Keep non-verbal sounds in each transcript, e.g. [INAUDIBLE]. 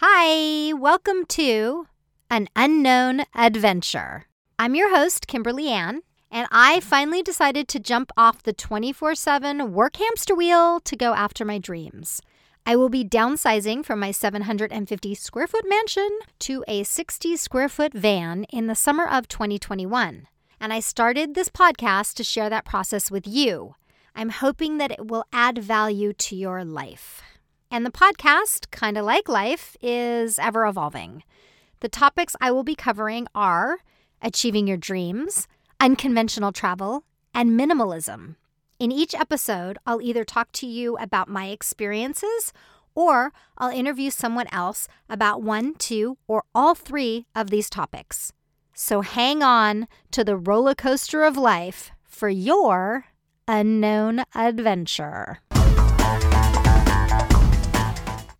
Hi, welcome to An Unknown Adventure. I'm your host, Kimberly Ann, and I finally decided to jump off the 24 7 work hamster wheel to go after my dreams. I will be downsizing from my 750 square foot mansion to a 60 square foot van in the summer of 2021. And I started this podcast to share that process with you. I'm hoping that it will add value to your life. And the podcast, kind of like life, is ever evolving. The topics I will be covering are achieving your dreams, unconventional travel, and minimalism. In each episode, I'll either talk to you about my experiences or I'll interview someone else about one, two, or all three of these topics. So hang on to the roller coaster of life for your unknown adventure.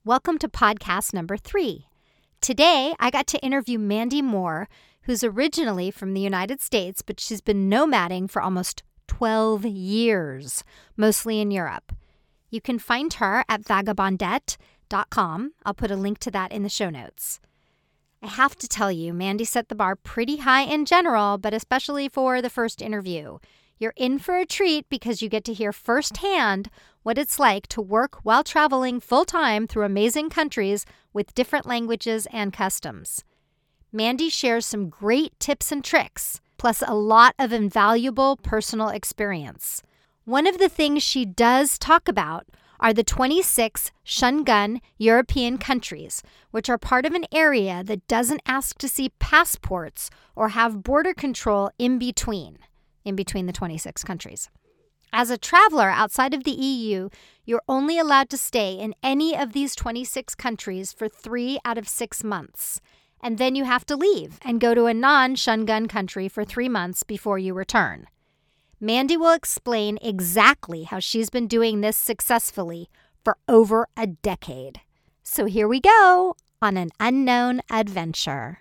Welcome to podcast number three. Today, I got to interview Mandy Moore, who's originally from the United States, but she's been nomading for almost 12 years, mostly in Europe. You can find her at vagabondette.com. I'll put a link to that in the show notes. I have to tell you, Mandy set the bar pretty high in general, but especially for the first interview. You're in for a treat because you get to hear firsthand what it's like to work while traveling full time through amazing countries with different languages and customs. Mandy shares some great tips and tricks, plus a lot of invaluable personal experience. One of the things she does talk about are the 26 Schengen European countries, which are part of an area that doesn't ask to see passports or have border control in between in between the 26 countries. As a traveler outside of the EU, you're only allowed to stay in any of these 26 countries for three out of six months. And then you have to leave and go to a non Schengen country for three months before you return. Mandy will explain exactly how she's been doing this successfully for over a decade. So here we go on an unknown adventure.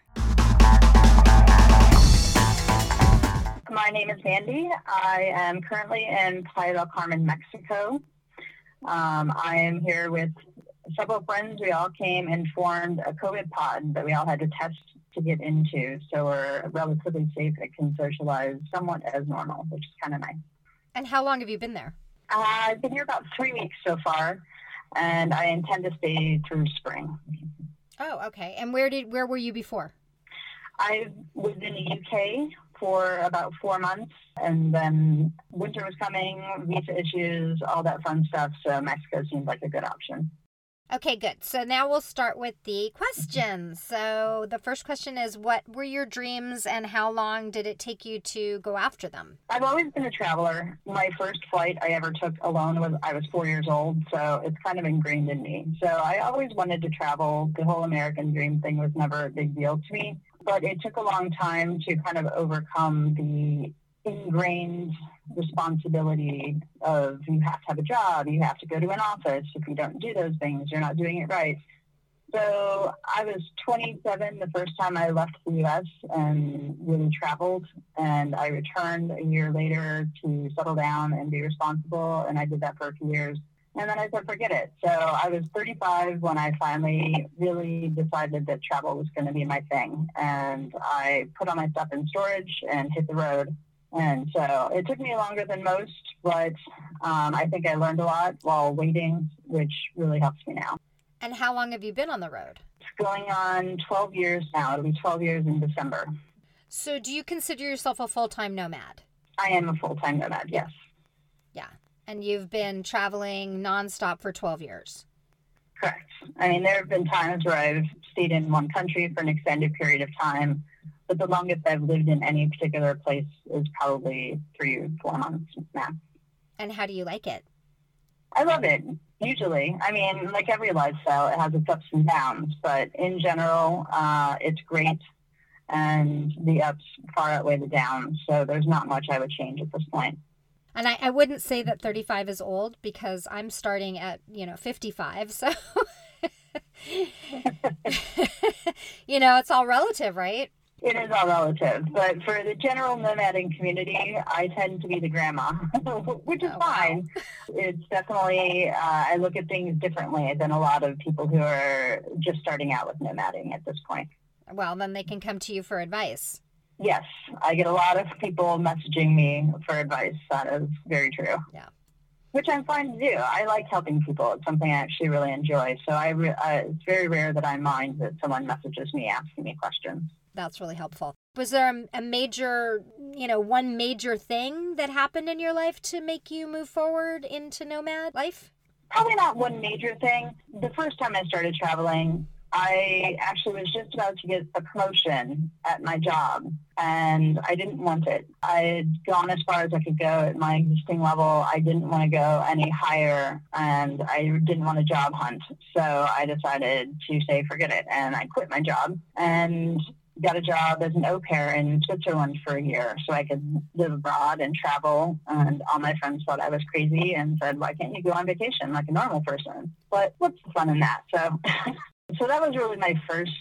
My name is Mandy. I am currently in Playa del Carmen, Mexico. Um, I am here with several friends. We all came and formed a COVID pod that we all had to test to get into. So we're relatively safe and can socialize somewhat as normal, which is kind of nice. And how long have you been there? Uh, I've been here about three weeks so far, and I intend to stay through spring. Oh, okay. And where did where were you before? I was in the UK for about four months, and then winter was coming, visa issues, all that fun stuff. So Mexico seemed like a good option. Okay, good. So now we'll start with the questions. So the first question is What were your dreams and how long did it take you to go after them? I've always been a traveler. My first flight I ever took alone was I was four years old, so it's kind of ingrained in me. So I always wanted to travel. The whole American dream thing was never a big deal to me but it took a long time to kind of overcome the ingrained responsibility of you have to have a job, you have to go to an office. If you don't do those things, you're not doing it right. So I was 27 the first time I left the U.S. and really traveled, and I returned a year later to settle down and be responsible, and I did that for a few years. And then I said, forget it. So I was 35 when I finally really decided that travel was going to be my thing. And I put all my stuff in storage and hit the road. And so it took me longer than most, but um, I think I learned a lot while waiting, which really helps me now. And how long have you been on the road? It's going on 12 years now. It'll be 12 years in December. So do you consider yourself a full time nomad? I am a full time nomad, yes. Yeah and you've been traveling nonstop for 12 years. Correct. I mean, there have been times where I've stayed in one country for an extended period of time, but the longest I've lived in any particular place is probably three or four months max. And how do you like it? I love it, usually. I mean, like every lifestyle, it has its ups and downs, but in general, uh, it's great, and the ups far outweigh the downs, so there's not much I would change at this point. And I, I wouldn't say that 35 is old because I'm starting at, you know, 55. So, [LAUGHS] [LAUGHS] [LAUGHS] you know, it's all relative, right? It is all relative, but for the general nomading community, I tend to be the grandma, [LAUGHS] which is Oh, wow. fine. It's definitely, uh, I look at things differently than a lot of people who are just starting out with nomading at this point. Well, then they can come to you for advice. Yes, I get a lot of people messaging me for advice. That is very true. Yeah. Which I'm fine to do. I like helping people. It's something I actually really enjoy. So I, re- uh, it's very rare that I mind that someone messages me asking me questions. That's really helpful. Was there a, a major, you know, one major thing that happened in your life to make you move forward into nomad life? Probably not one major thing. The first time I started traveling, I actually was just about to get a promotion at my job and I didn't want it. I had gone as far as I could go at my existing level. I didn't want to go any higher and I didn't want a job hunt. So I decided to say forget it and I quit my job and got a job as an au pair in Switzerland for a year so I could live abroad and travel. And all my friends thought I was crazy and said, why can't you go on vacation like a normal person? But what's the fun in that? So, [LAUGHS] so that was really my first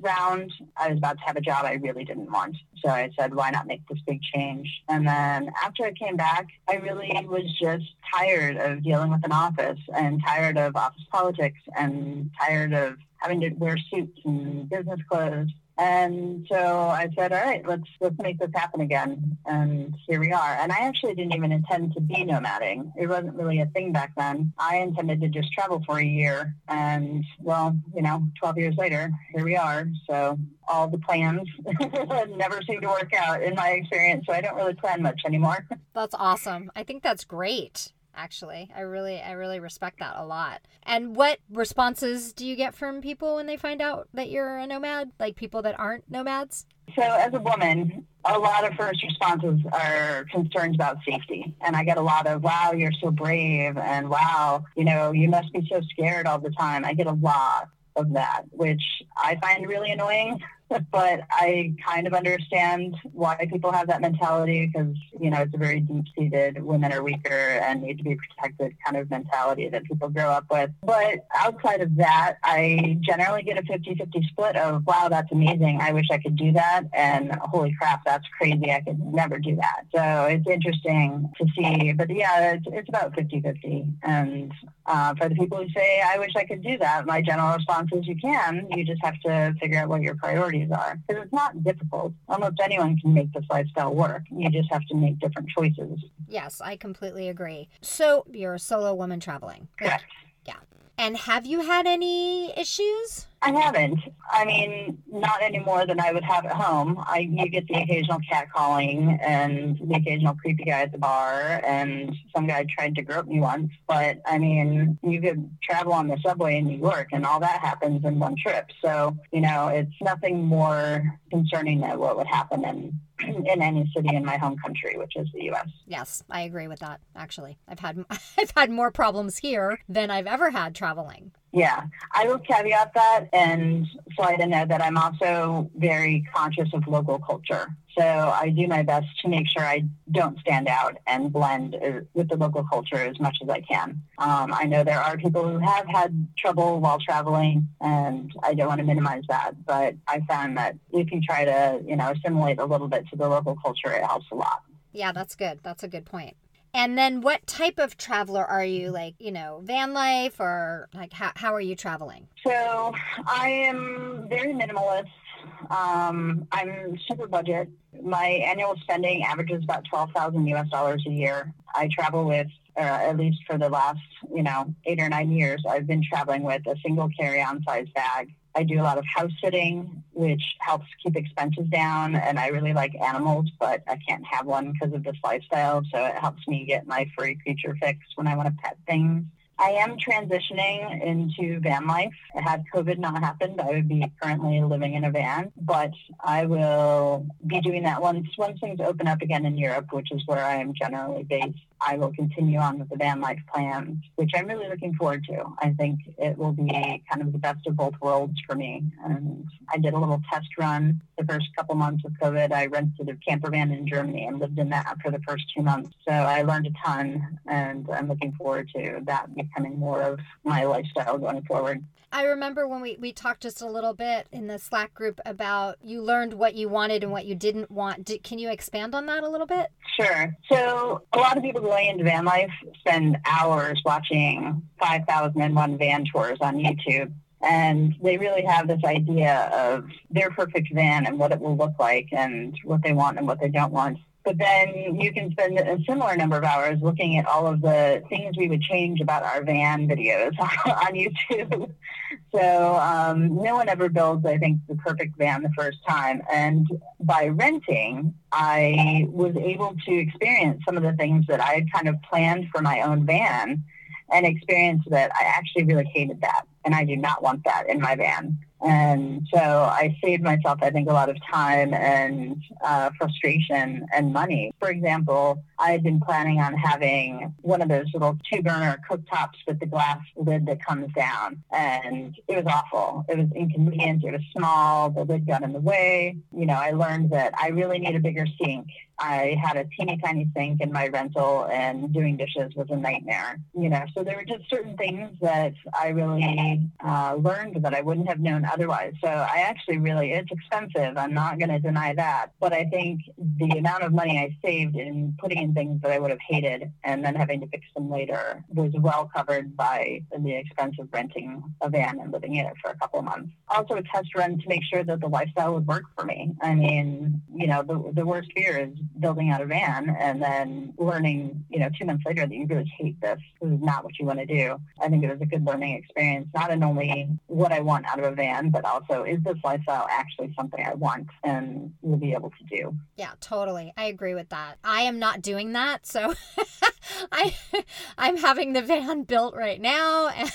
round. I was about to have a job I really didn't want. So I said, why not make this big change? And then after I came back, I really was just tired of dealing with an office and tired of office politics and tired of having to wear suits and business clothes. And so I said, all right, let's let's make this happen again. And here we are. And I actually didn't even intend to be nomading. It wasn't really a thing back then. I intended to just travel for a year. And well, you know, 12 years later, here we are. So all the plans [LAUGHS] never seem to work out in my experience. So I don't really plan much anymore. [LAUGHS] That's awesome. I think that's great. Actually, I really, I really respect that a lot. And what responses do you get from people when they find out that you're a nomad? Like people that aren't nomads? So as a woman, a lot of first responses are concerns about safety. And I get a lot of, wow, you're so brave. And wow, you know, you must be so scared all the time. I get a lot of that, which I find really annoying. But I kind of understand why people have that mentality because, you know, it's a very deep seated women are weaker and need to be protected kind of mentality that people grow up with. But outside of that, I generally get a 50 50 split of, wow, that's amazing. I wish I could do that. And holy crap, that's crazy. I could never do that. So it's interesting to see. But yeah, it's, it's about 50 50. And uh, for the people who say, I wish I could do that, my general response is you can. You just have to figure out what your priorities are. Because it's not difficult. Almost anyone can make this lifestyle work. You just have to make different choices. Yes, I completely agree. So you're a solo woman traveling. Correct. Yeah. And have you had any issues? I haven't. I mean, not any more than I would have at home. I you get the occasional cat calling and the occasional creepy guy at the bar, and some guy tried to grope me once. But I mean, you could travel on the subway in New York, and all that happens in one trip. So you know, it's nothing more concerning than what would happen in in any city in my home country, which is the U.S. Yes, I agree with that. Actually, I've had [LAUGHS] I've had more problems here than I've ever had traveling. Yeah, I will caveat that and slide in there that I'm also very conscious of local culture. So I do my best to make sure I don't stand out and blend uh, with the local culture as much as I can. Um, I know there are people who have had trouble while traveling, and I don't want to minimize that. But I found that if you try to, you know, assimilate a little bit to the local culture, it helps a lot. Yeah, that's good. That's a good point. And then what type of traveler are you? Like, you know, van life or like how, how are you traveling? So I am very minimalist. Um, I'm super budget. My annual spending averages about twelve thousand U.S. dollars a year. I travel with, uh, at least for the last, you know, eight or nine years, I've been traveling with a single carry-on size bag. I do a lot of house sitting, which helps keep expenses down. And I really like animals, but I can't have one because of this lifestyle. So it helps me get my furry creature fix when I want to pet things. I am transitioning into van life. Had COVID not happened, I would be currently living in a van, but I will be doing that once once things open up again in Europe, which is where I am generally based. I will continue on with the van life plans, which I'm really looking forward to. I think it will be kind of the best of both worlds for me. And I did a little test run the first couple months of COVID. I rented a camper van in Germany and lived in that for the first two months. So I learned a ton, and I'm looking forward to that becoming more of my lifestyle going forward. I remember when we, we talked just a little bit in the Slack group about you learned what you wanted and what you didn't want. Did, can you expand on that a little bit? Sure. So, a lot of people going into van life spend hours watching 5001 van tours on YouTube. And they really have this idea of their perfect van and what it will look like and what they want and what they don't want. But then you can spend a similar number of hours looking at all of the things we would change about our van videos [LAUGHS] on YouTube. So um, no one ever builds, I think, the perfect van the first time. And by renting, I was able to experience some of the things that I had kind of planned for my own van and experience that I actually really hated that. And I do not want that in my van. And so I saved myself, I think, a lot of time and uh, frustration and money. For example, I had been planning on having one of those little two burner cooktops with the glass lid that comes down. And it was awful. It was inconvenient. It was small. The lid got in the way. You know, I learned that I really need a bigger sink. I had a teeny tiny sink in my rental and doing dishes was a nightmare. You know, so there were just certain things that I really uh, learned that I wouldn't have known otherwise. So I actually really, it's expensive. I'm not going to deny that. But I think the amount of money I saved in putting in things that I would have hated and then having to fix them later was well covered by the expense of renting a van and living in it for a couple of months. Also a test run to make sure that the lifestyle would work for me. I mean, you know, the, the worst fear is building out a van and then learning, you know, two months later that you really hate this. This is not what you want to do. I think it was a good learning experience, not in only what I want out of a van, but also is this lifestyle actually something I want and will be able to do? Yeah, totally. I agree with that. I am not doing that, so [LAUGHS] I I'm having the van built right now [LAUGHS] and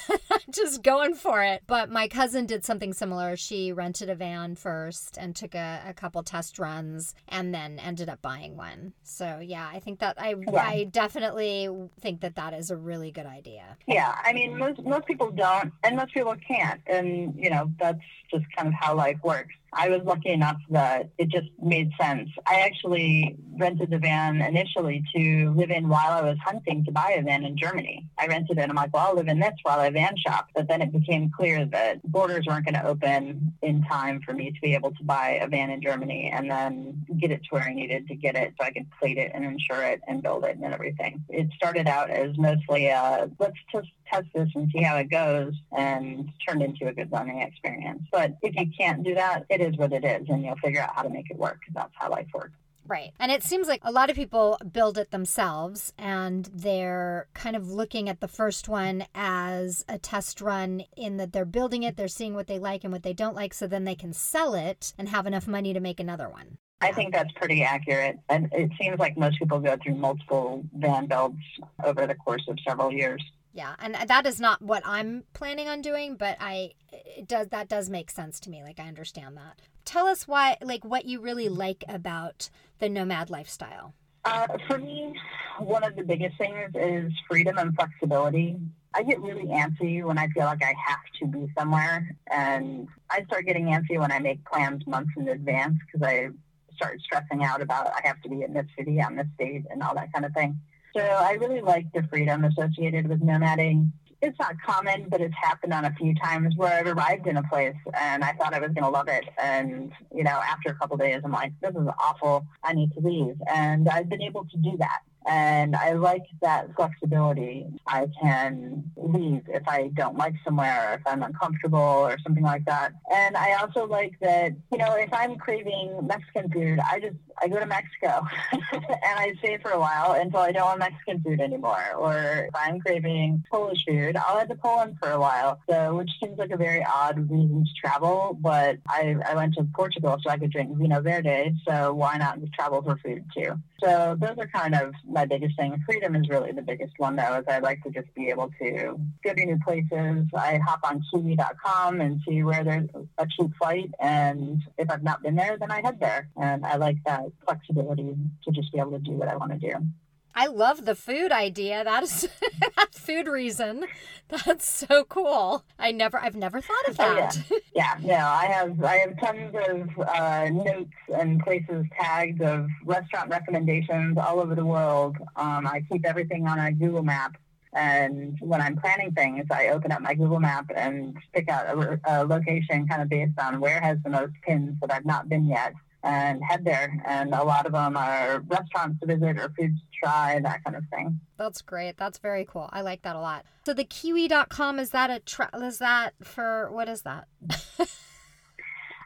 just going for it. But my cousin did something similar. She rented a van first and took a, a couple test runs and then ended up buying one. So yeah, I think that I yeah. I definitely think that that is a really good idea. Yeah, I mean most most people don't and most people can't and you know that's just kind of how life works. I was lucky enough that it just made sense. I actually rented the van initially to live in while I was hunting to buy a van in Germany. I rented it. And I'm like, well, I'll live in this while I van shop. But then it became clear that borders weren't going to open in time for me to be able to buy a van in Germany and then get it to where I needed to get it so I could plate it and insure it and build it and everything. It started out as mostly a let's just test this and see how it goes and turned into a good learning experience. But if you can't do that, it is what it is and you'll figure out how to make it work. That's how life works. Right. And it seems like a lot of people build it themselves and they're kind of looking at the first one as a test run in that they're building it, they're seeing what they like and what they don't like, so then they can sell it and have enough money to make another one. I think that's pretty accurate. And it seems like most people go through multiple van builds over the course of several years. Yeah, and that is not what I'm planning on doing, but I it does that does make sense to me. Like I understand that. Tell us why like what you really like about the nomad lifestyle. Uh, for me, one of the biggest things is freedom and flexibility. I get really antsy when I feel like I have to be somewhere, and I start getting antsy when I make plans months in advance because I start stressing out about I have to be in this city on this date and all that kind of thing. So I really like the freedom associated with nomading. It's not common, but it's happened on a few times where I've arrived in a place and I thought I was going to love it. And, you know, after a couple days, I'm like, this is awful. I need to leave. And I've been able to do that. And I like that flexibility. I can leave if I don't like somewhere or if I'm uncomfortable or something like that. And I also like that, you know, if I'm craving Mexican food, I just, I go to Mexico [LAUGHS] and I stay for a while until I don't want Mexican food anymore. Or if I'm craving Polish food, I'll head to Poland for a while. So, which seems like a very odd reason to travel, but I, I went to Portugal so I could drink Vinho Verde. So why not travel for food too? So those are kind of my biggest thing. Freedom is really the biggest one, though, is I like to just be able to go to new places. I hop on Kiwi.com and see where there's a cheap flight, and if I've not been there, then I head there. And I like that flexibility to just be able to do what I want to do. I love the food idea. That is [LAUGHS] that food reason. That's so cool. I never, I've never thought of that. Oh, yeah. [LAUGHS] yeah, no, I have, I have tons of uh, notes and places tagged of restaurant recommendations all over the world. Um, I keep everything on a Google map. And when I'm planning things, I open up my Google map and pick out a, a location kind of based on where has the most pins that I've not been yet and head there. And a lot of them are restaurants to visit or foods to try, that kind of thing. That's great. That's very cool. I like that a lot. So the kiwi.com is that a tra- is that for what is that? [LAUGHS]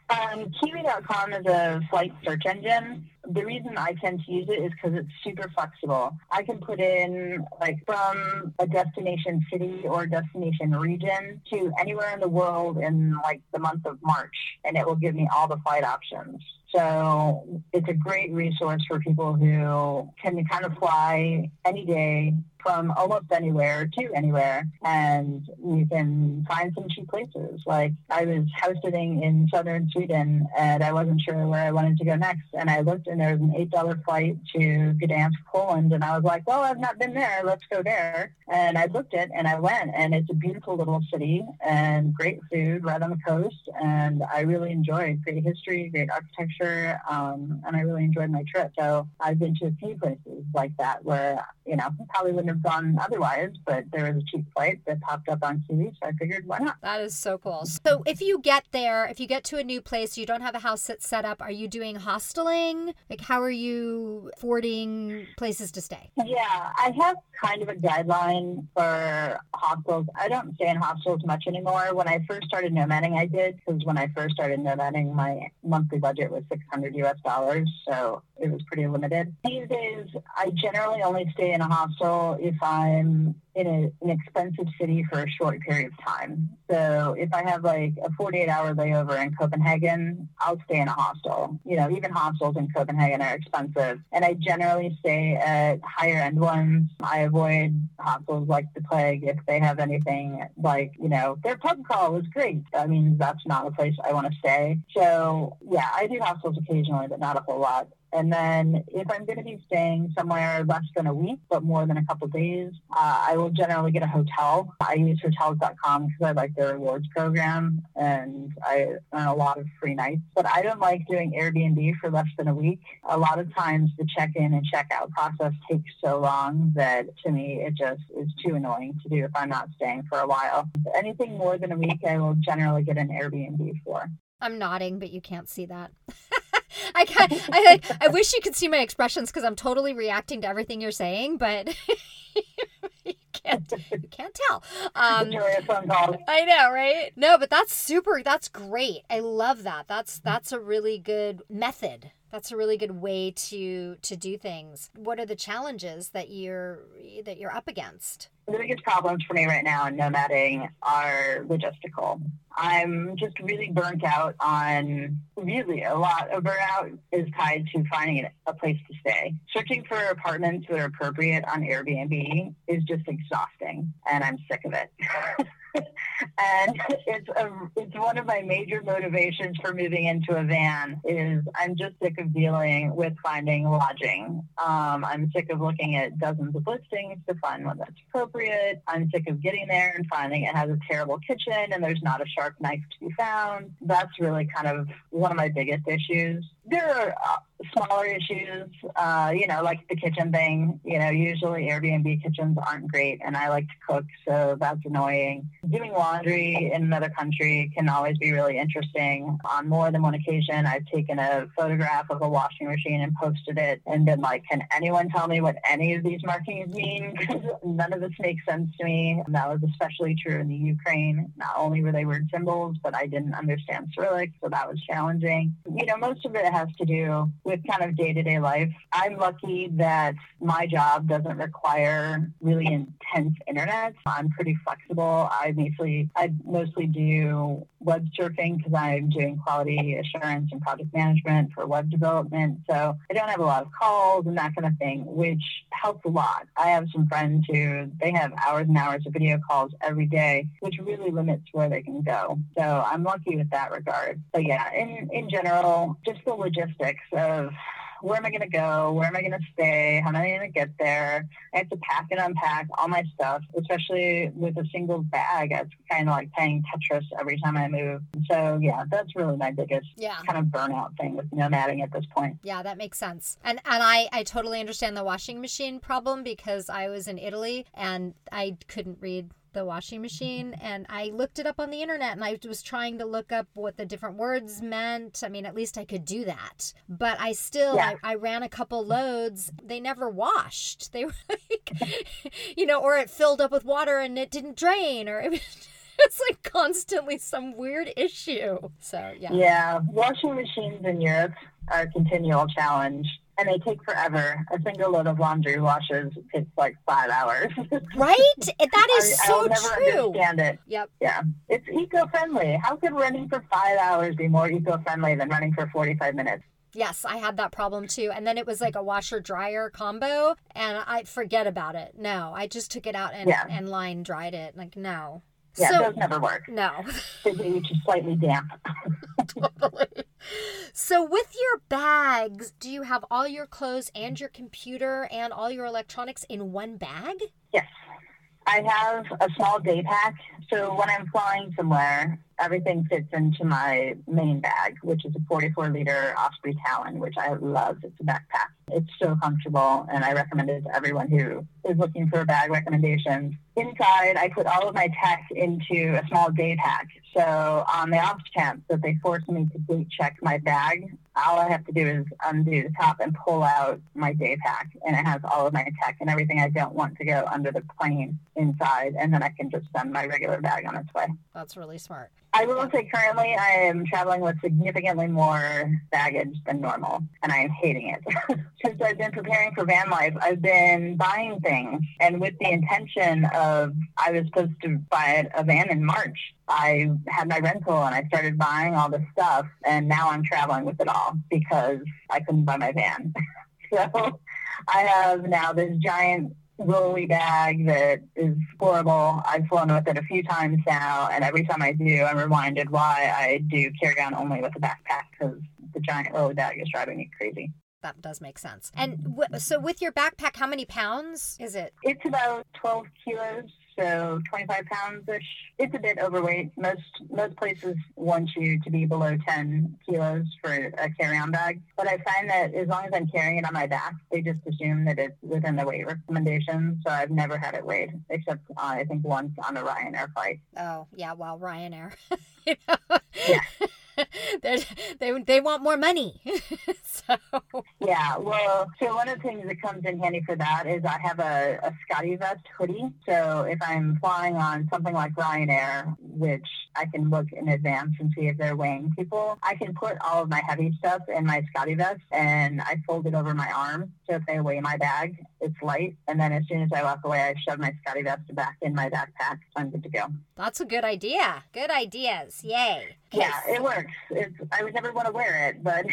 Um, Kiwi.com is a flight search engine. The reason I tend to use it is because it's super flexible. I can put in like from a destination city or destination region to anywhere in the world in like the month of March, and it will give me all the flight options. So it's a great resource for people who can kind of fly any day from almost anywhere to anywhere, and you can find some cheap places. Like I was house sitting in southern Sweden, and I wasn't sure where I wanted to go next, and I looked, and there was an eight dollar flight to Gdansk, Poland, and I was like, "Well, I've not been there. Let's go there." And I booked it, and I went, and it's a beautiful little city and great food right on the coast, and I really enjoyed great history, great architecture, um, and I really enjoyed my trip. So I've been to a few places like that where you know probably wouldn't have gone otherwise, but there was a cheap flight that popped up on Kiwi, so I figured why not. That is so cool. So if you get there, if you get to a new place, you don't have a house that's set up, are you doing hosteling? Like how are you affording places to stay? Yeah, I have kind of a guideline for hostels. I don't stay in hostels much anymore. When I first started nomading, I did because when I first started nomading, my monthly budget was 600 US dollars, so it was pretty limited. These days, I generally only stay in a hostel if I'm in a, an expensive city for a short period of time. So if I have like a 48 hour layover in Copenhagen, I'll stay in a hostel. You know, even hostels in Copenhagen are expensive. And I generally stay at higher end ones. I avoid hostels like the plague if they have anything like, you know, their pub crawl was great. I mean, that's not a place I want to stay. So yeah, I do hostels occasionally, but not a whole lot. And then if I'm going to be staying somewhere less than a week, but more than a couple days, uh, I will generally get a hotel. I use hotels.com because I like their rewards program and I earn a lot of free nights. But I don't like doing Airbnb for less than a week. A lot of times the check-in and check-out process takes so long that to me it just is too annoying to do if I'm not staying for a while. Anything more than a week, I will generally get an Airbnb for. I'm nodding, but you can't see that. [LAUGHS] I can I I wish you could see my expressions because I'm totally reacting to everything you're saying, but [LAUGHS] you can't you can't tell. Um, I know, right? No, but that's super. That's great. I love that. That's that's a really good method. That's a really good way to to do things. What are the challenges that you're that you're up against? The biggest problems for me right now in nomading are logistical. I'm just really burnt out on really a lot of burnout is tied to finding a place to stay. Searching for apartments that are appropriate on Airbnb is just exhausting and I'm sick of it. [LAUGHS] and it's a, it's one of my major motivations for moving into a van is I'm just sick of dealing with finding lodging. Um, I'm sick of looking at dozens of listings to find one that's appropriate. I'm sick of getting there and finding it has a terrible kitchen and there's not a sharp knife to be found. That's really kind of one of my biggest issues. There are uh, smaller issues, uh, you know, like the kitchen thing. You know, usually Airbnb kitchens aren't great, and I like to cook, so that's annoying. Doing laundry in another country can always be really interesting. On more than one occasion, I've taken a photograph of a washing machine and posted it, and been like, "Can anyone tell me what any of these markings mean?" [LAUGHS] Because none of this makes sense to me. And that was especially true in the Ukraine. Not only were they weird symbols, but I didn't understand Cyrillic, so that was challenging. You know, most of it has to do with kind of day to day life. I'm lucky that my job doesn't require really intense internet. I'm pretty flexible. I mostly I mostly do web surfing because I'm doing quality assurance and project management for web development. So I don't have a lot of calls and that kind of thing, which helps a lot. I have some friends who they have hours and hours of video calls every day, which really limits where they can go. So I'm lucky with that regard. But yeah, in, in general, just the logistics of where am I going to go? Where am I going to stay? How am I going to get there? I have to pack and unpack all my stuff, especially with a single bag. It's kind of like playing Tetris every time I move. So yeah, that's really my biggest Yeah. kind of burnout thing with nomading at this point. Yeah, that makes sense. And and I I totally understand the washing machine problem because I was in Italy and I couldn't read the washing machine mm-hmm. and I looked it up on the internet and I was trying to look up what the different words meant. I mean, at least I could do that. But I still Yeah. I, I ran a couple loads. They never washed. They were [LAUGHS] like [LAUGHS] you know, or it filled up with water and it didn't drain or it [LAUGHS] was it's like constantly some weird issue. So, yeah. Yeah, washing machines in Europe are a continual challenge. And they take forever. A single load of laundry washes takes like five hours. Right? [LAUGHS] That is I, so I'll never true. understand it. Yep. Yeah, it's eco-friendly. How could running for five hours be more eco-friendly than running for 45 minutes? Yes, I had that problem too. And then it was like a washer dryer combo and I forget about it. No, I just took it out and, Yeah. and line dried it. Like, no. Yeah, so, those never work. no. [LAUGHS] They get you just slightly damp. [LAUGHS] totally. So, with your bags, do you have all your clothes and your computer and all your electronics in one bag? Yes. I have a small day pack, so when I'm flying somewhere, everything fits into my main bag, which is a 44 liter Osprey Talon, which I love. It's a backpack. It's so comfortable, and I recommend it to everyone who is looking for bag recommendation. Inside, I put all of my tech into a small day pack. So on the off chance that they force me to date check my bag, all I have to do is undo the top and pull out my day pack, and it has all of my tech and everything I don't want to go under the plane inside, and then I can just send my regular bag on its way. That's really smart. I will say currently I am traveling with significantly more baggage than normal, and I am hating it. [LAUGHS] Since I've been preparing for van life, I've been buying things, and with the intention of I was supposed to buy a van in March. I had my rental and I started buying all this stuff, and now I'm traveling with it all because I couldn't buy my van. [LAUGHS] so I have now this giant rolly bag that is horrible. I've flown with it a few times now, and every time I do, I'm reminded why I do carry on only with a backpack because the giant rolly bag is driving me crazy. That does make sense. And w- so, with your backpack, how many pounds is it? It's about 12 kilos, so 25 pounds ish. It's a bit overweight. Most most places want you to be below 10 kilos for a carry-on bag, but I find that as long as I'm carrying it on my back, they just assume that it's within the weight recommendation. So I've never had it weighed, except uh, I think once on a Ryanair flight. Oh, yeah, well, Ryanair. [LAUGHS] you know? Yeah. [LAUGHS] They they want more money. [LAUGHS] so Yeah, well, so one of the things that comes in handy for that is I have a, a SCOTTeVEST hoodie. So if I'm flying on something like Ryanair, which I can look in advance and see if they're weighing people, I can put all of my heavy stuff in my SCOTTeVEST and I fold it over my arm. So if they weigh my bag, it's light. And then as soon as I walk away, I shove my SCOTTeVEST back in my backpack. So I'm good to go. that's a good idea. Good ideas. Yay. Yeah, it works. It's, I would never want to wear it, but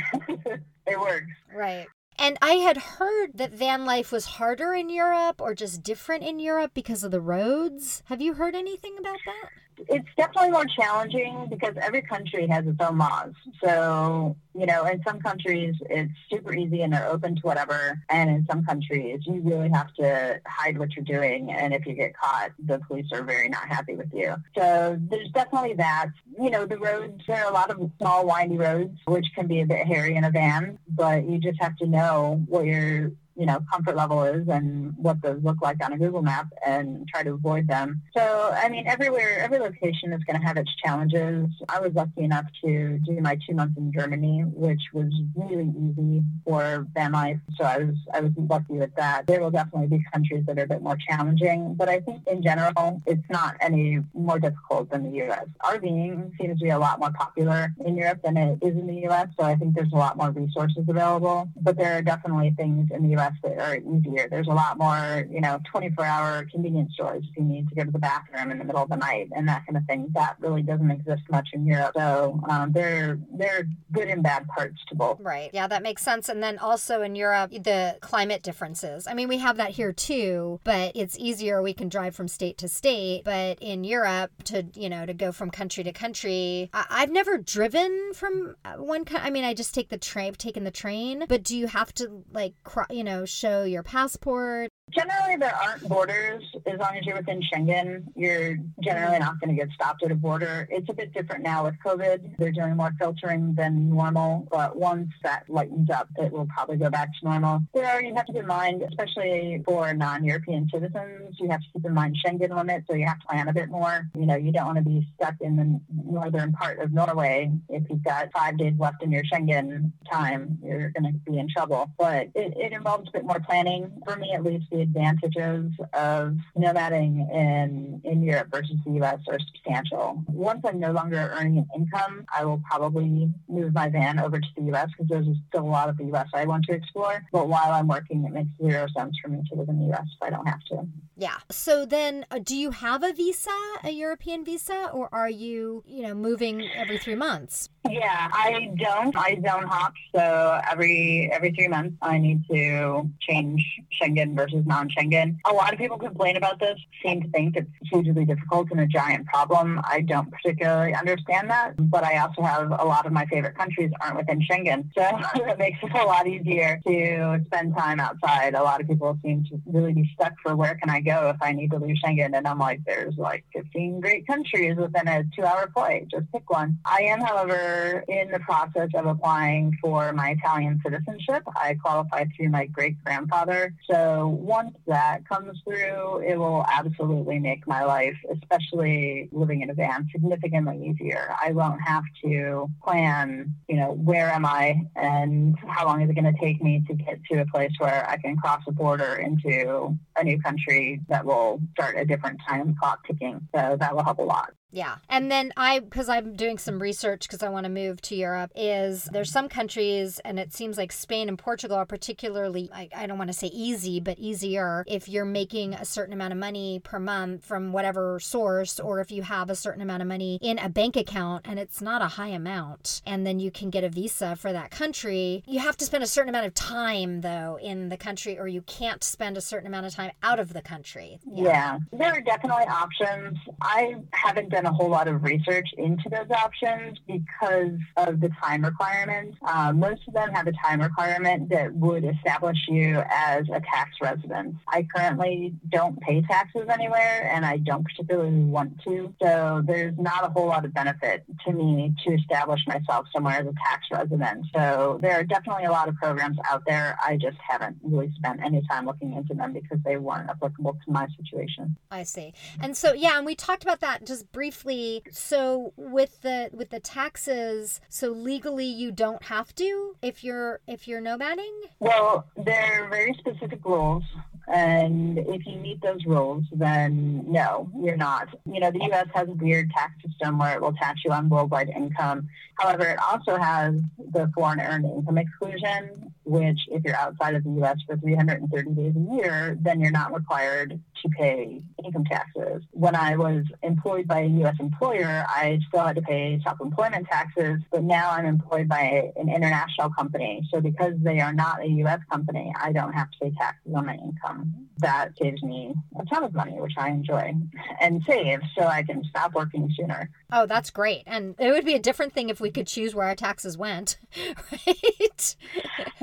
[LAUGHS] it works. Right. And I had heard that van life was harder in Europe or just different in Europe because of the roads. Have you heard anything about that? It's definitely more challenging because every country has its own laws. So, you know, in some countries it's super easy and they're open to whatever. And in some countries you really have to hide what you're doing. And if you get caught, the police are very not happy with you. So there's definitely that. You know, the roads, there are a lot of small windy roads, which can be a bit hairy in a van, but you just have to know what your you know, comfort level is and what those look like on a Google map and try to avoid them. So, I mean, everywhere, every location is going to have its challenges. I was lucky enough to do my two months in Germany, which was really easy for van life. So I was, I was lucky with that. There will definitely be countries that are a bit more challenging, but I think in general, it's not any more difficult than the U.S. RVing seems to be a lot more popular in Europe than it is in the U.S. So I think there's a lot more resources available, but there are definitely things in the U.S That are easier. There's a lot more, you know, 24-hour convenience stores if you need to go to the bathroom in the middle of the night and that kind of thing. That really doesn't exist much in Europe. So um, there, are good and bad parts to both. Right. Yeah, that makes sense. And then also in Europe, the climate differences. I mean, we have that here too, but it's easier. We can drive from state to state. But in Europe, to you know, to go from country to country, I- have never driven from uh, one. Co- I mean, I just take the train, taken the train. But do you have to like, you know, show your passport? Generally, there aren't borders. As long as you're within Schengen, you're generally not going to get stopped at a border. It's a bit different now with COVID. They're doing more filtering than normal, but once that lightens up, it will probably go back to normal. There you have to keep in mind, especially for non-European citizens, you have to keep in mind Schengen limits, so you have to plan a bit more. You know, you don't want to be stuck in the northern part of Norway. If you've got five days left in your Schengen time, you're going to be in trouble. But it, it involves a bit more planning. For me, at least, the advantages of nomading in, in Europe versus the U.S. are substantial. Once I'm no longer earning an income, I will probably move my van over to the U.S. because there's still a lot of the U.S. I want to explore. But while I'm working, it makes zero sense for me to live in the U.S. if I don't have to. Yeah. So then, uh, do you have a visa, a European visa, or are you, you know, moving every three months? Yeah, I don't. I zone hop, so every every three months I need to change Schengen versus non-Schengen. A lot of people complain about this, seem to think it's hugely difficult and a giant problem. I don't particularly understand that, but I also have a lot of my favorite countries aren't within Schengen, so [LAUGHS] it makes it a lot easier to spend time outside. A lot of people seem to really be stuck for where can I go if I need to leave Schengen, and I'm like, there's like 15 great countries within a two-hour flight. Just pick one. I am, however in the process of applying for my Italian citizenship. I qualified through my great grandfather. So once that comes through, it will absolutely make my life, especially living in a van, significantly easier. I won't have to plan, you know, where am I and how long is it going to take me to get to a place where I can cross a border into a new country that will start a different time clock ticking. So that will help a lot. Yeah. And then I, because I'm doing some research because I want to move to Europe, is there's some countries, and it seems like Spain and Portugal are particularly, I, I don't want to say easy, but easier if you're making a certain amount of money per month from whatever source, or if you have a certain amount of money in a bank account and it's not a high amount, and then you can get a visa for that country. You have to spend a certain amount of time, though, in the country, or you can't spend a certain amount of time out of the country. Yeah. yeah. There are definitely options. I haven't done a whole lot of research into those options because of the time requirement. Uh, most of them have a time requirement that would establish you as a tax resident. I currently don't pay taxes anywhere and I don't particularly want to. So there's not a whole lot of benefit to me to establish myself somewhere as a tax resident. So there are definitely a lot of programs out there. I just haven't really spent any time looking into them because they weren't applicable to my situation. I see. And so, yeah, and we talked about that just briefly briefly, so with the with the taxes, so legally you don't have to if you're if you're nomading? Well, there are very specific rules and if you meet those rules, then no, you're not. You know, the U.S. has a weird tax system where it will tax you on worldwide income. However, it also has the foreign earned income exclusion, which if you're outside of the U.S. for 330 days a year, then you're not required to pay income taxes. When I was employed by a U.S. employer, I still had to pay self-employment taxes, but now I'm employed by an international company. So because they are not a U.S. company, I don't have to pay taxes on my income that saves me a ton of money, which I enjoy and save so I can stop working sooner. Oh, that's great. And it would be a different thing if we could choose where our taxes went, [LAUGHS] right?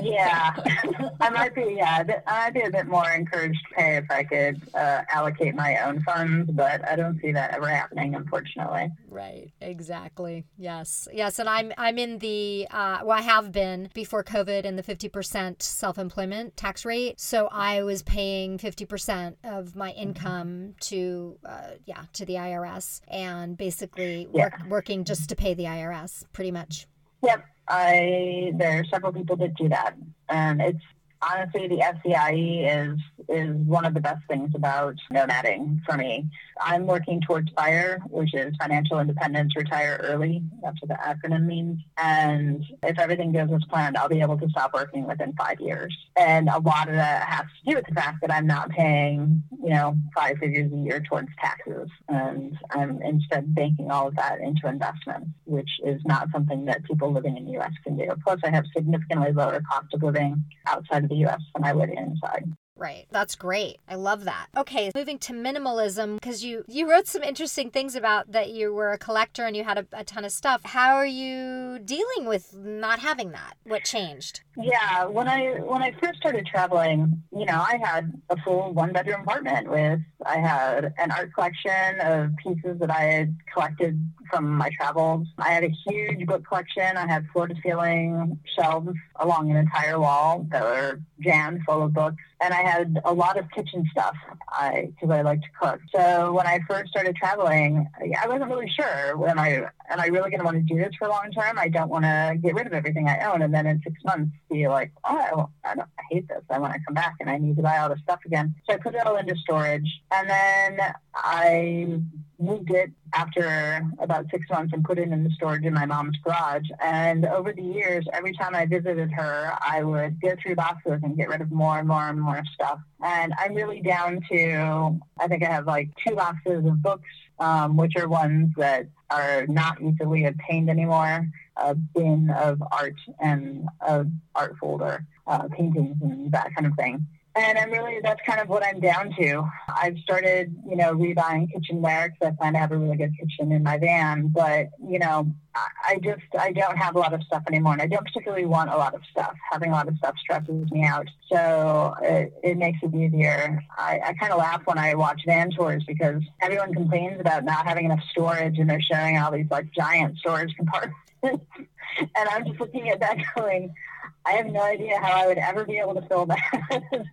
Yeah. I might be, yeah, I might be a bit more encouraged to pay if I could uh, allocate my own funds, but I don't see that ever happening, unfortunately. Right. Exactly. Yes. Yes. And I'm, I'm in the, uh, well, I have been before COVID in the 50% self employment tax rate. So I was paying paying 50% of my mm-hmm. income to uh, yeah to the IRS and basically yeah. work, working just to pay the IRS pretty much yep I there are several people that do that and it's honestly, the FEIE is is one of the best things about nomading for me. I'm working towards FIRE, which is financial independence, retire early. That's what the acronym means. And if everything goes as planned, I'll be able to stop working within five years. And a lot of that has to do with the fact that I'm not paying, you know, five figures a year towards taxes. And I'm instead banking all of that into investments, which is not something that people living in the U.S. can do. Plus, I have significantly lower cost of living outside of the U.S. than I would inside. Right. That's great. I love that. Okay, moving to minimalism because you you wrote some interesting things about that you were a collector and you had a, a, ton of stuff. How are you dealing with not having that? What changed? Yeah, when I when I first started traveling, you know, I had a full one bedroom apartment with I had an art collection of pieces that I had collected from my travels. I had a huge book collection. I had floor to ceiling shelves along an entire wall that were jammed full of books and I had a lot of kitchen stuff because I, I like to cook. So when I first started traveling, I wasn't really sure when I and I really didn't want to do this for long term. I don't want to get rid of everything I own, and then in six months be like, oh, I, don't, I hate this. I want to come back and I need to buy all this stuff again. So I put it all into storage, and then I moved it after about six months and put it in the storage in my mom's garage. And over the years, every time I visited her, I would go through boxes and get rid of more and more and more stuff. And I'm really down to, I think I have like two boxes of books, um, which are ones that are not easily obtained anymore, a bin of art and a art folder, uh, paintings and that kind of thing. And I'm really, that's kind of what I'm down to. I've started, you know, rebuying kitchenware because I plan to have a really good kitchen in my van. But, you know, I just, I don't have a lot of stuff anymore. And I don't particularly want a lot of stuff. Having a lot of stuff stresses me out. So it, it makes it easier. I, I kind of laugh when I watch van tours because everyone complains about not having enough storage and they're showing all these like giant storage [LAUGHS] compartments. and I'm just looking at that [LAUGHS] going, I have no idea how I would ever be able to fill that. [LAUGHS]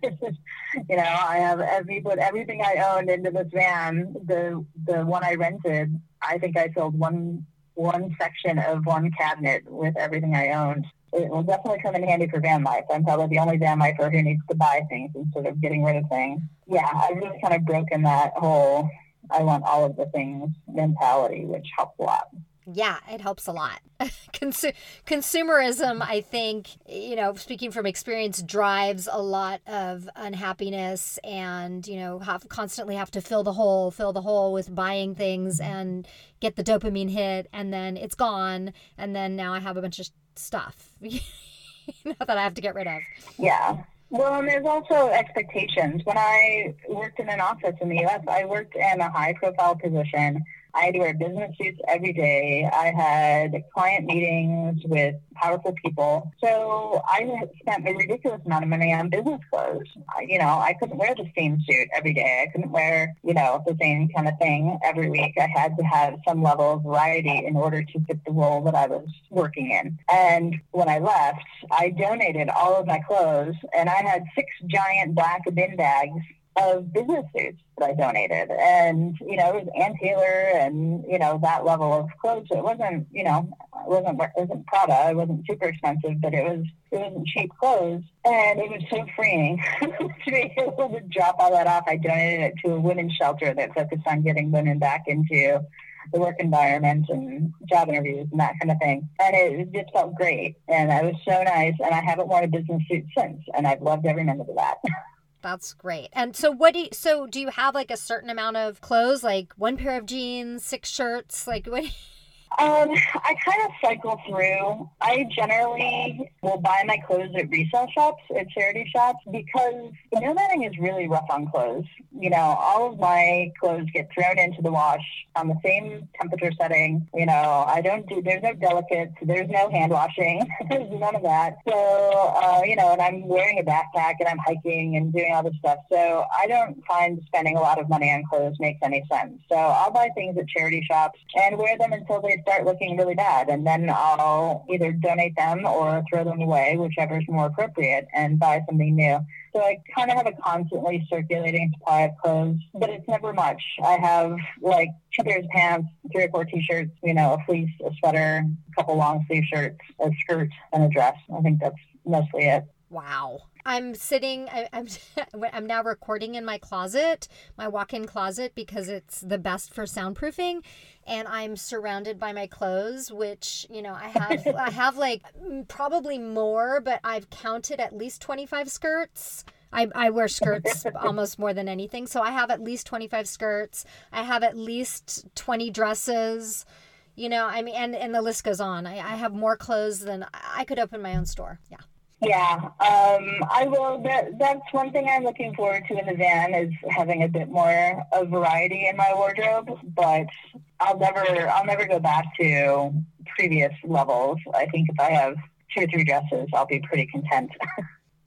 you know, I have every put everything I owned into this van. The the one I rented, I think I filled one one section of one cabinet with everything I owned. It will definitely come in handy for van life. I'm probably the only van lifer who needs to buy things instead of getting rid of things. Yeah, I've really kind of broken that whole I want all of the things mentality, which helps a lot. Yeah, it helps a lot. [LAUGHS] Consu- consumerism, I think, you know, speaking from experience, drives a lot of unhappiness and, you know, have constantly have to fill the hole, fill the hole with buying things mm-hmm. and get the dopamine hit and then it's gone and then now I have a bunch of stuff [LAUGHS] that I have to get rid of. Yeah. Well, and there's also expectations. When I worked in an office in the US, I worked in a high profile position I had to wear business suits every day. I had client meetings with powerful people. So I spent a ridiculous amount of money on business clothes. I, you know, I couldn't wear the same suit every day. I couldn't wear, you know, the same kind of thing every week. I had to have some level of variety in order to fit the role that I was working in. And when I left, I donated all of my clothes and I had six giant black bin bags of business suits that I donated. And, you know, it was Ann Taylor and, you know, that level of clothes. It wasn't, you know, it wasn't, it wasn't Prada. It wasn't super expensive, but it was, it wasn't cheap clothes. And it was so freeing [LAUGHS] to be able to drop all that off. I donated it to a women's shelter that focused on getting women back into the work environment and job interviews and that kind of thing. And it just felt great. And I was so nice. And I haven't worn a business suit since. And I've loved every minute of that. [LAUGHS] That's great. And so what do you, so do you have like a certain amount of clothes, like one pair of jeans, six shirts, like what? Um, I kind of cycle through. I generally will buy my clothes at resale shops, at charity shops, because the nomading is really rough on clothes. You know, all of my clothes get thrown into the wash on the same temperature setting. You know, I don't do, there's no delicates, there's no hand washing, [LAUGHS] there's none of that. So, uh, you know, and I'm wearing a backpack and I'm hiking and doing all this stuff. So I don't find spending a lot of money on clothes makes any sense. So I'll buy things at charity shops and wear them until they start looking really bad. And then I'll either donate them or throw them away, whichever is more appropriate, and buy something new. So I kind of have a constantly circulating supply of clothes, but it's never much. I have like two pairs of pants, three or four t-shirts, you know, a fleece, a sweater, a couple long sleeve shirts, a skirt, and a dress. I think that's mostly it. Wow. I'm sitting, I, I'm, [LAUGHS] I'm now recording in my closet, my walk in closet, because it's the best for soundproofing. And I'm surrounded by my clothes, which, you know, I have, [LAUGHS] I have like probably more, but I've counted at least 25 skirts. I, I wear skirts [LAUGHS] almost more than anything. So I have at least 25 skirts. I have at least 20 dresses. You know, I mean, and, and the list goes on. I, I have more clothes than I could open my own store. Yeah. Yeah, um, I will. That, that's one thing I'm looking forward to in the van is having a bit more of variety in my wardrobe. But I'll never, I'll never go back to previous levels. I think if I have two or three dresses, I'll be pretty content. [LAUGHS]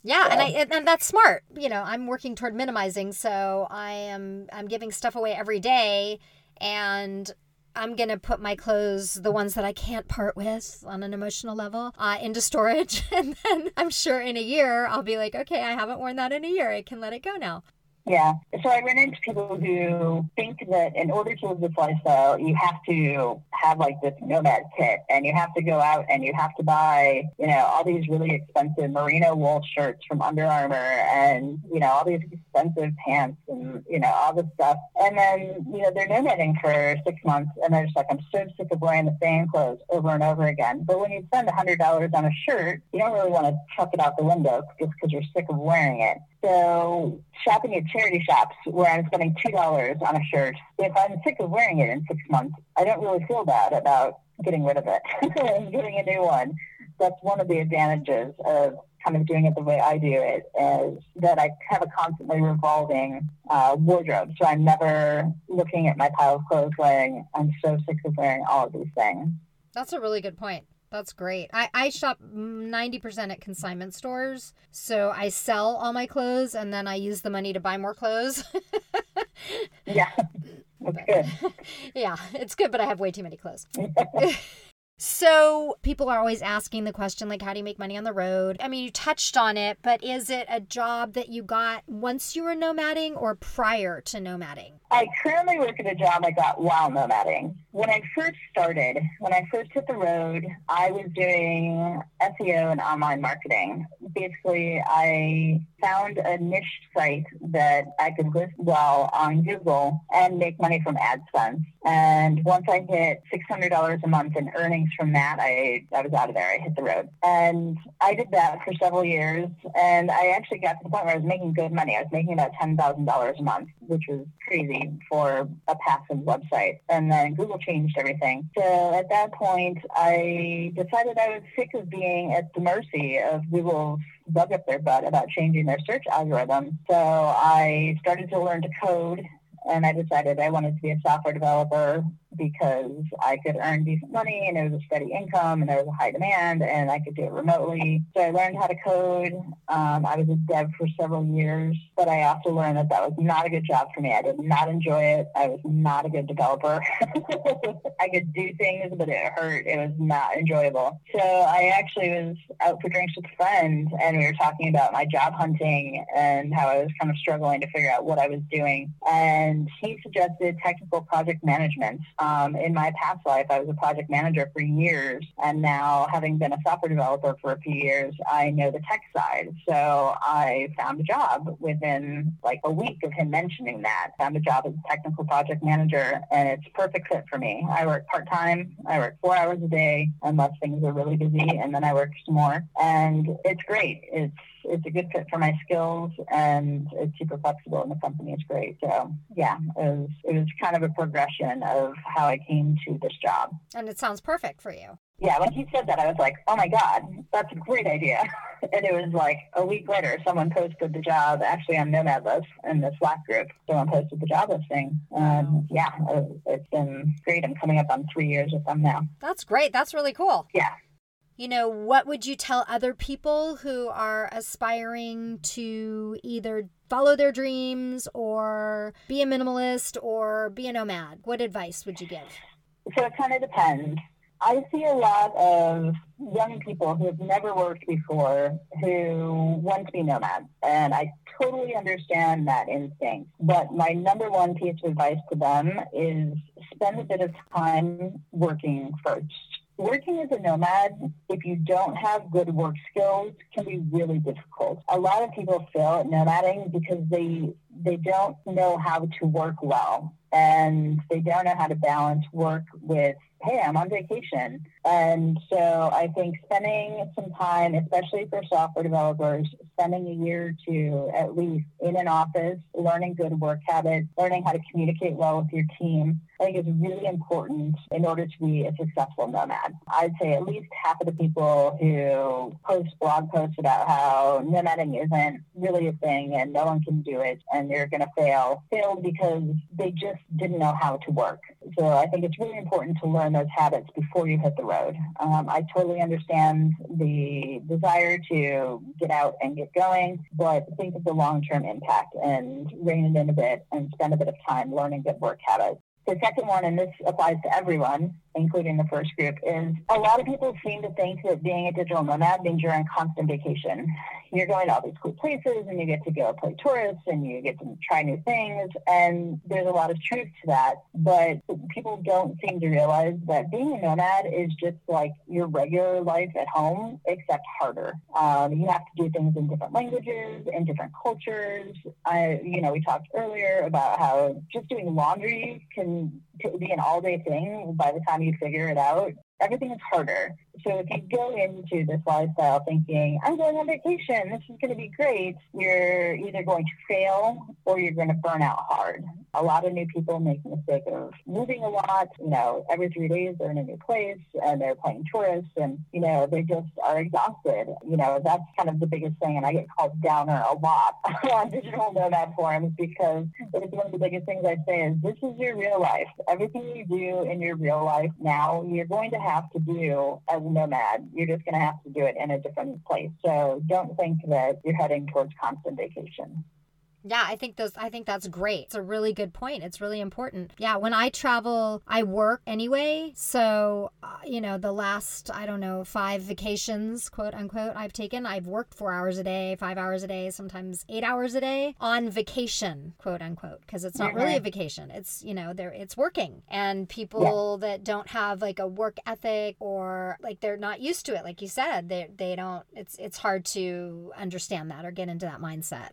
Yeah, so. and I and that's smart. You know, I'm working toward minimizing, so I am I'm giving stuff away every day, and I'm going to put my clothes, the ones that I can't part with on an emotional level, uh, into storage. [LAUGHS] And then I'm sure in a year, I'll be like, okay, I haven't worn that in a year. I can let it go now. Yeah. So I run into people who think that in order to live this lifestyle, you have to have like this nomad kit and you have to go out and you have to buy, you know, all these really expensive merino wool shirts from Under Armour and, you know, all these expensive pants and, you know, all this stuff. And then, you know, they're nomading for six months and they're just like, I'm so sick of wearing the same clothes over and over again. But when you spend a $100 on a shirt, you don't really want to chuck it out the window just because you're sick of wearing it. So shopping at charity shops where I'm spending two dollars on a shirt, if I'm sick of wearing it in six months, I don't really feel bad about getting rid of it [LAUGHS] and getting a new one. That's one of the advantages of kind of doing it the way I do it is that I have a constantly revolving uh, wardrobe. So I'm never looking at my pile of clothes going, I'm so sick of wearing all of these things. That's a really good point. That's great. I, I shop 90% at consignment stores. So I sell all my clothes and then I use the money to buy more clothes. yeah. [LAUGHS] That's good. [LAUGHS] yeah, it's good, but I have way too many clothes. [LAUGHS] So, people are always asking the question, like, how do you make money on the road? I mean, you touched on it, but is it a job that you got once you were nomading or prior to nomading? I currently work at a job I got while nomading. When I first started, when I first hit the road, I was doing SEO and online marketing. Basically, I found a niche site that I could list well on Google and make money from AdSense. And once I hit $600 a month in earnings from that, I, I was out of there. I hit the road. And I did that for several years. And I actually got to the point where I was making good money. I was making about $10,000 a month, which was crazy for a passive website. And then Google changed everything. So at that point, I decided I was sick of being at the mercy of Google's bug up their butt about changing their search algorithm. So I started to learn to code and I decided I wanted to be a software developer because I could earn decent money and it was a steady income and there was a high demand and I could do it remotely. So I learned how to code. Um, I was a dev for several years, but I also learned that that was not a good job for me. I did not enjoy it. I was not a good developer. [LAUGHS] I could do things, but it hurt. It was not enjoyable. So I actually was out for drinks with a friend and we were talking about my job hunting and how I was kind of struggling to figure out what I was doing. And he suggested technical project management. Um, in my past life, I was a project manager for years, and now having been a software developer for a few years, I know the tech side. So I found a job within like a week of him mentioning that. Found a job as a technical project manager, and it's perfect fit for me. I work part time. I work four hours a day unless things are really busy, and then I work some more, and it's great. It's it's a good fit for my skills and it's super flexible and the company is great. So yeah, it was it was kind of a progression of how I came to this job. And it sounds perfect for you. Yeah, when he said that, I was like, oh my God, that's a great idea. [LAUGHS] and it was like a week later, someone posted the job actually on Nomad List in the Slack group. Someone posted the job listing. Um, yeah, it's been great. I'm coming up on three years with them now. That's great. That's really cool. Yeah you know, what would you tell other people who are aspiring to either follow their dreams or be a minimalist or be a nomad? What advice would you give? So it kind of depends. I see a lot of young people who have never worked before who want to be nomads, and I totally understand that instinct. But my number one piece of advice to them is spend a bit of time working first working as a nomad, if you don't have good work skills, can be really difficult. A lot of people fail at nomading because they they don't know how to work well and they don't know how to balance work with hey, I'm on vacation. And so I think spending some time, especially for software developers, spending a year or two at least in an office, learning good work habits, learning how to communicate well with your team, I think is really important in order to be a successful nomad. I'd say at least half of the people who post blog posts about how nomading isn't really a thing and no one can do it and they're going to fail, failed because they just didn't know how to work. So I think it's really important to learn those habits before you hit the road. Um, I totally understand the desire to get out and get going, but think of the long-term impact and rein it in a bit and spend a bit of time learning good work habits. The second one, and this applies to everyone, including the first group, is a lot of people seem to think that being a digital nomad means you're on constant vacation. You're going to all these cool places and you get to go play tourists and you get to try new things. And there's a lot of truth to that. But people don't seem to realize that being a nomad is just like your regular life at home, except harder. Um, you have to do things in different languages, in different cultures. I, you know, we talked earlier about how just doing laundry can be an all day thing by the time you figure it out. Everything is harder. So if you go into this lifestyle thinking, I'm going on vacation, this is going to be great, you're either going to fail or you're going to burn out hard. A lot of new people make the mistake of moving a lot. You know, every three days they're in a new place and they're playing tourists and, you know, they just are exhausted. You know, that's kind of the biggest thing. And I get called downer a lot [LAUGHS] on digital nomad forums because it's one of the biggest things I say is this is your real life. Everything you do in your real life now, you're going to have to do as nomad. You're just going to have to do it in a different place. So don't think that you're heading towards constant vacation. Yeah, I think those I think that's great. It's a really good point. It's really important. Yeah, when I travel, I work anyway. So, uh, you know, the last, I don't know, 5 vacations, quote unquote, I've taken, I've worked 4 hours a day, 5 hours a day, sometimes 8 hours a day on vacation, quote unquote, because it's not mm-hmm. really a vacation. It's, you know, there it's working. And people yeah. that don't have like a work ethic or like they're not used to it, like you said, they they don't it's it's hard to understand that or get into that mindset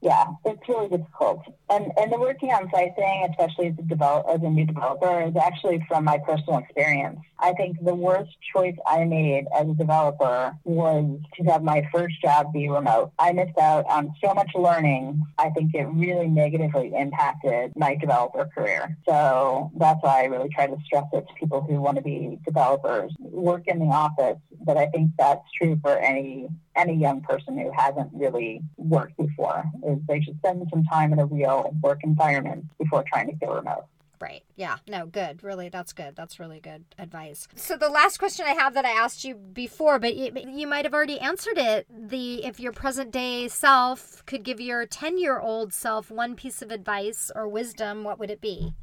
yeah, it's really difficult. And and the working on site thing, especially as a develop as a new developer, is actually from my personal experience. I think the worst choice I made as a developer was to have my first job be remote. I missed out on so much learning. I think it really negatively impacted my developer career. So that's why I really try to stress it to people who want to be developers. Work in the office, but I think that's true for any any young person who hasn't really worked before is they should spend some time in a real work environment before trying to go remote. Right. Yeah. No, good. Really, that's good. That's really good advice. So the last question I have that I asked you before, but you, you might have already answered it. The if your present day self could give your 10-year-old self one piece of advice or wisdom, what would it be?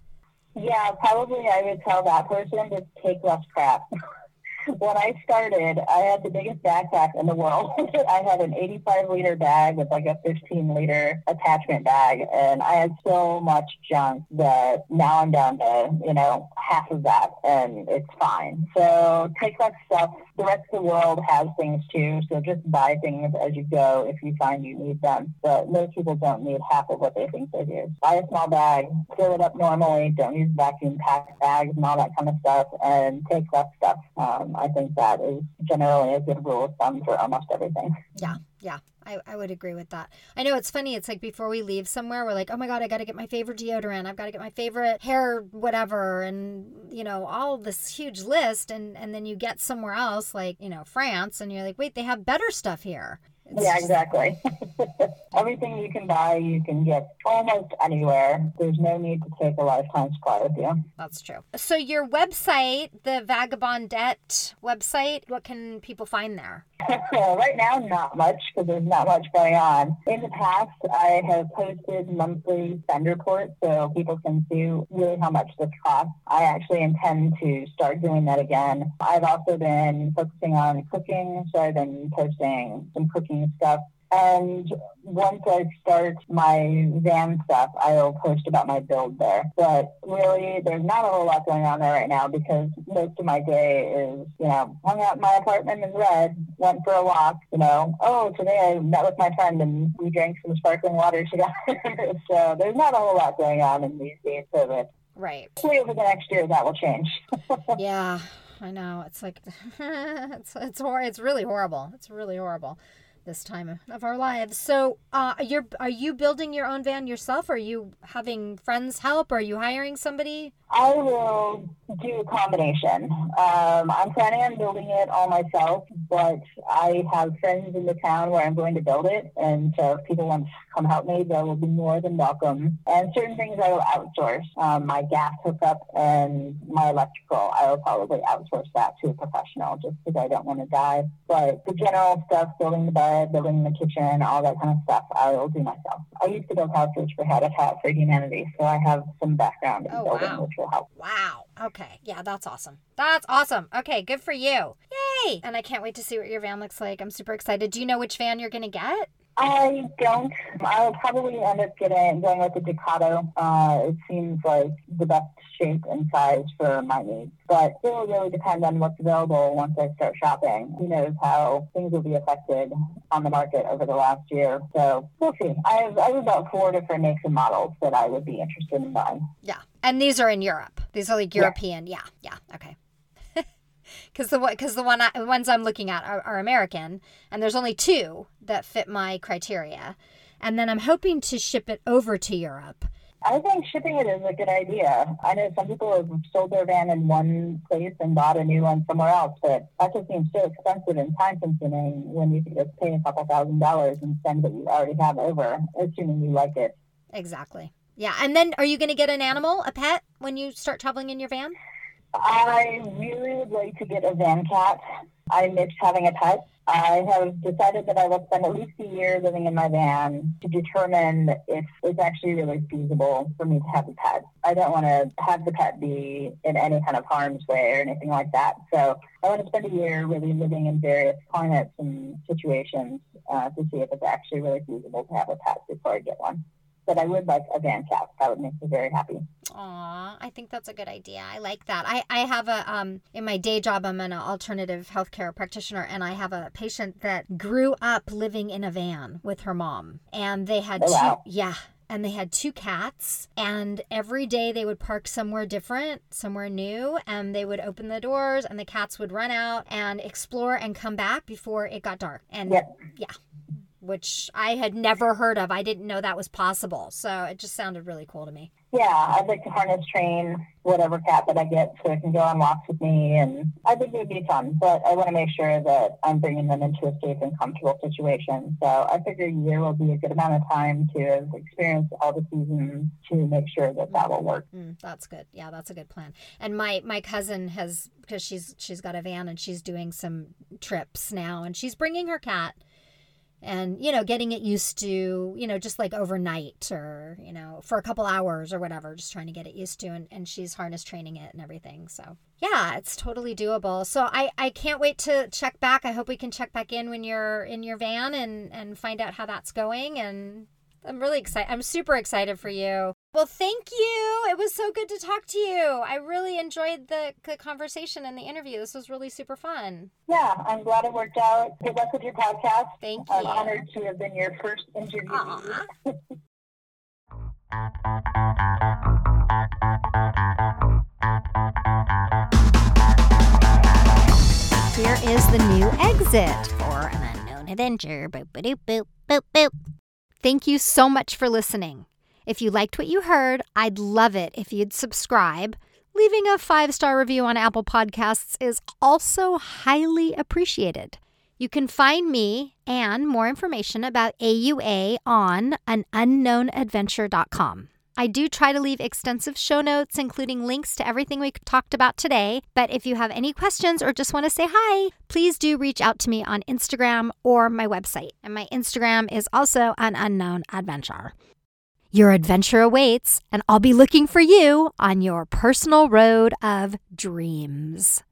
Yeah, probably I would tell that person to take less crap. [LAUGHS] when I started, I had the biggest backpack in the world. [LAUGHS] I had an 85 liter bag with like a 15 liter attachment bag, and I had so much junk that now I'm down to, you know, half of that, and it's fine. So take less stuff. The rest of the world has things too, so just buy things as you go if you find you need them. But most people don't need half of what they think they do. Buy a small bag, fill it up normally, don't use vacuum packed bags and all that kind of stuff, and take less stuff. Um, I think that is generally a good rule of thumb for almost everything. Yeah, yeah. I, I would agree with that. I know it's funny. It's like before we leave somewhere, we're like, oh my God, I got to get my favorite deodorant. I've got to get my favorite hair, whatever. And, you know, all this huge list. And, and then you get somewhere else, like, you know, France, and you're like, wait, they have better stuff here. Yeah, exactly. [LAUGHS] Everything you can buy, you can get almost anywhere. There's no need to take a lifetime supply with you. That's true. So, your website, the Vagabondette website, what can people find there? [LAUGHS] well, right now, not much because there's not much going on. In the past, I have posted monthly spend reports so people can see really how much this costs. I actually intend to start doing that again. I've also been focusing on cooking, so I've been posting some cooking stuff And once I start my van stuff, I'll post about my build there. But really, there's not a whole lot going on there right now because most of my day is, you know, hung out in my apartment in red, went for a walk, you know, oh, today I met with my friend and we drank some sparkling water together. [LAUGHS] so there's not a whole lot going on in these days of it. Right. Hopefully over the next year that will change. [LAUGHS] yeah, I know. It's like [LAUGHS] it's it's hor- it's really horrible. It's really horrible this time of our lives. So, uh, you're are you building your own van yourself? Are you having friends help? Are you hiring somebody? I will do a combination. Um, I'm planning on building it all myself, but I have friends in the town where I'm going to build it, and so if people want to come help me, they will be more than welcome. And certain things I will outsource. Um, my gas hookup and my electrical, I will probably outsource that to a professional, just because I don't want to die. But the general stuff, building the bed, building the kitchen, all that kind of stuff, I will do myself. I used to build houses for Habitat for Humanity, so I have some background in Oh, building, wow. which will help. Wow. Okay. Yeah, that's awesome. That's awesome. Okay, good for you. Yay! And I can't wait to see what your van looks like. I'm super excited. Do you know which van you're going to get? I don't. I'll probably end up getting going with the Ducato. Uh, it seems like the best shape and size for my needs. But it will really depend on what's available once I start shopping. Who knows how things will be affected on the market over the last year. So we'll see. I have, I have about four different makes and models that I would be interested in buying. Yeah. And these are in Europe. These are like Yeah. European. Yeah. Yeah. Okay. Because the because the one I, the ones I'm looking at are, are American, and there's only two that fit my criteria, and then I'm hoping to ship it over to Europe. I think shipping it is a good idea. I know some people have sold their van in one place and bought a new one somewhere else, but that just seems so expensive and time consuming when you could just pay a couple thousand dollars and send what you already have over, assuming you like it. Exactly. Yeah. And then are you going to get an animal, a pet, when you start traveling in your van? I really would like to get a van cat. I miss having a pet. I have decided that I will spend at least a year living in my van to determine if it's actually really feasible for me to have a pet. I don't want to have the pet be in any kind of harm's way or anything like that. So I want to spend a year really living in various climates and situations uh, to see if it's actually really feasible to have a pet before I get one. But I would like a van cat. That would make me very happy. Aw, I think that's a good idea. I like that. I, I have a um in my day job I'm an alternative healthcare practitioner and I have a patient that grew up living in a van with her mom. And they had Oh, two wow. yeah. And they had two cats, and every day they would park somewhere different, somewhere new, and they would open the doors, and the cats would run out and explore and come back before it got dark. And Yep. yeah, which I had never heard of. I didn't know that was possible. So it just sounded really cool to me. Yeah, I'd like to harness train whatever cat that I get so it can go on walks with me, and I think it would be fun. But I want to make sure that I'm bringing them into a safe and comfortable situation. So I figure a year will be a good amount of time to experience all the seasons to make sure that that will work. Mm, that's good. Yeah, that's a good plan. And my my cousin has because she's she's got a van and she's doing some trips now, and she's bringing her cat, and you know, getting it used to you know just like overnight or you know for a couple hours or whatever, just trying to get it used to, and and she's harness training it and everything. So yeah, it's totally doable. So I I can't wait to check back. I hope we can check back in when you're in your van and and find out how that's going and. I'm really excited. I'm super excited for you. Well, thank you. It was so good to talk to you. I really enjoyed the, the conversation and the interview. This was really super fun. Yeah, I'm glad it worked out. Good luck with your podcast. Thank you. I'm honored to have been your first interview. Here is the new exit for an unknown adventure. Boop, boop, boop, boop, boop. Thank you so much for listening. If you liked what you heard, I'd love it if you'd subscribe. Leaving a five star review on Apple Podcasts is also highly appreciated. You can find me and more information about AUA on an unknownadventure.com. I do try to leave extensive show notes, including links to everything we talked about today. But if you have any questions or just want to say hi, please do reach out to me on Instagram or my website. And my Instagram is also an unknown adventure. Your adventure awaits, and I'll be looking for you on your personal road of dreams.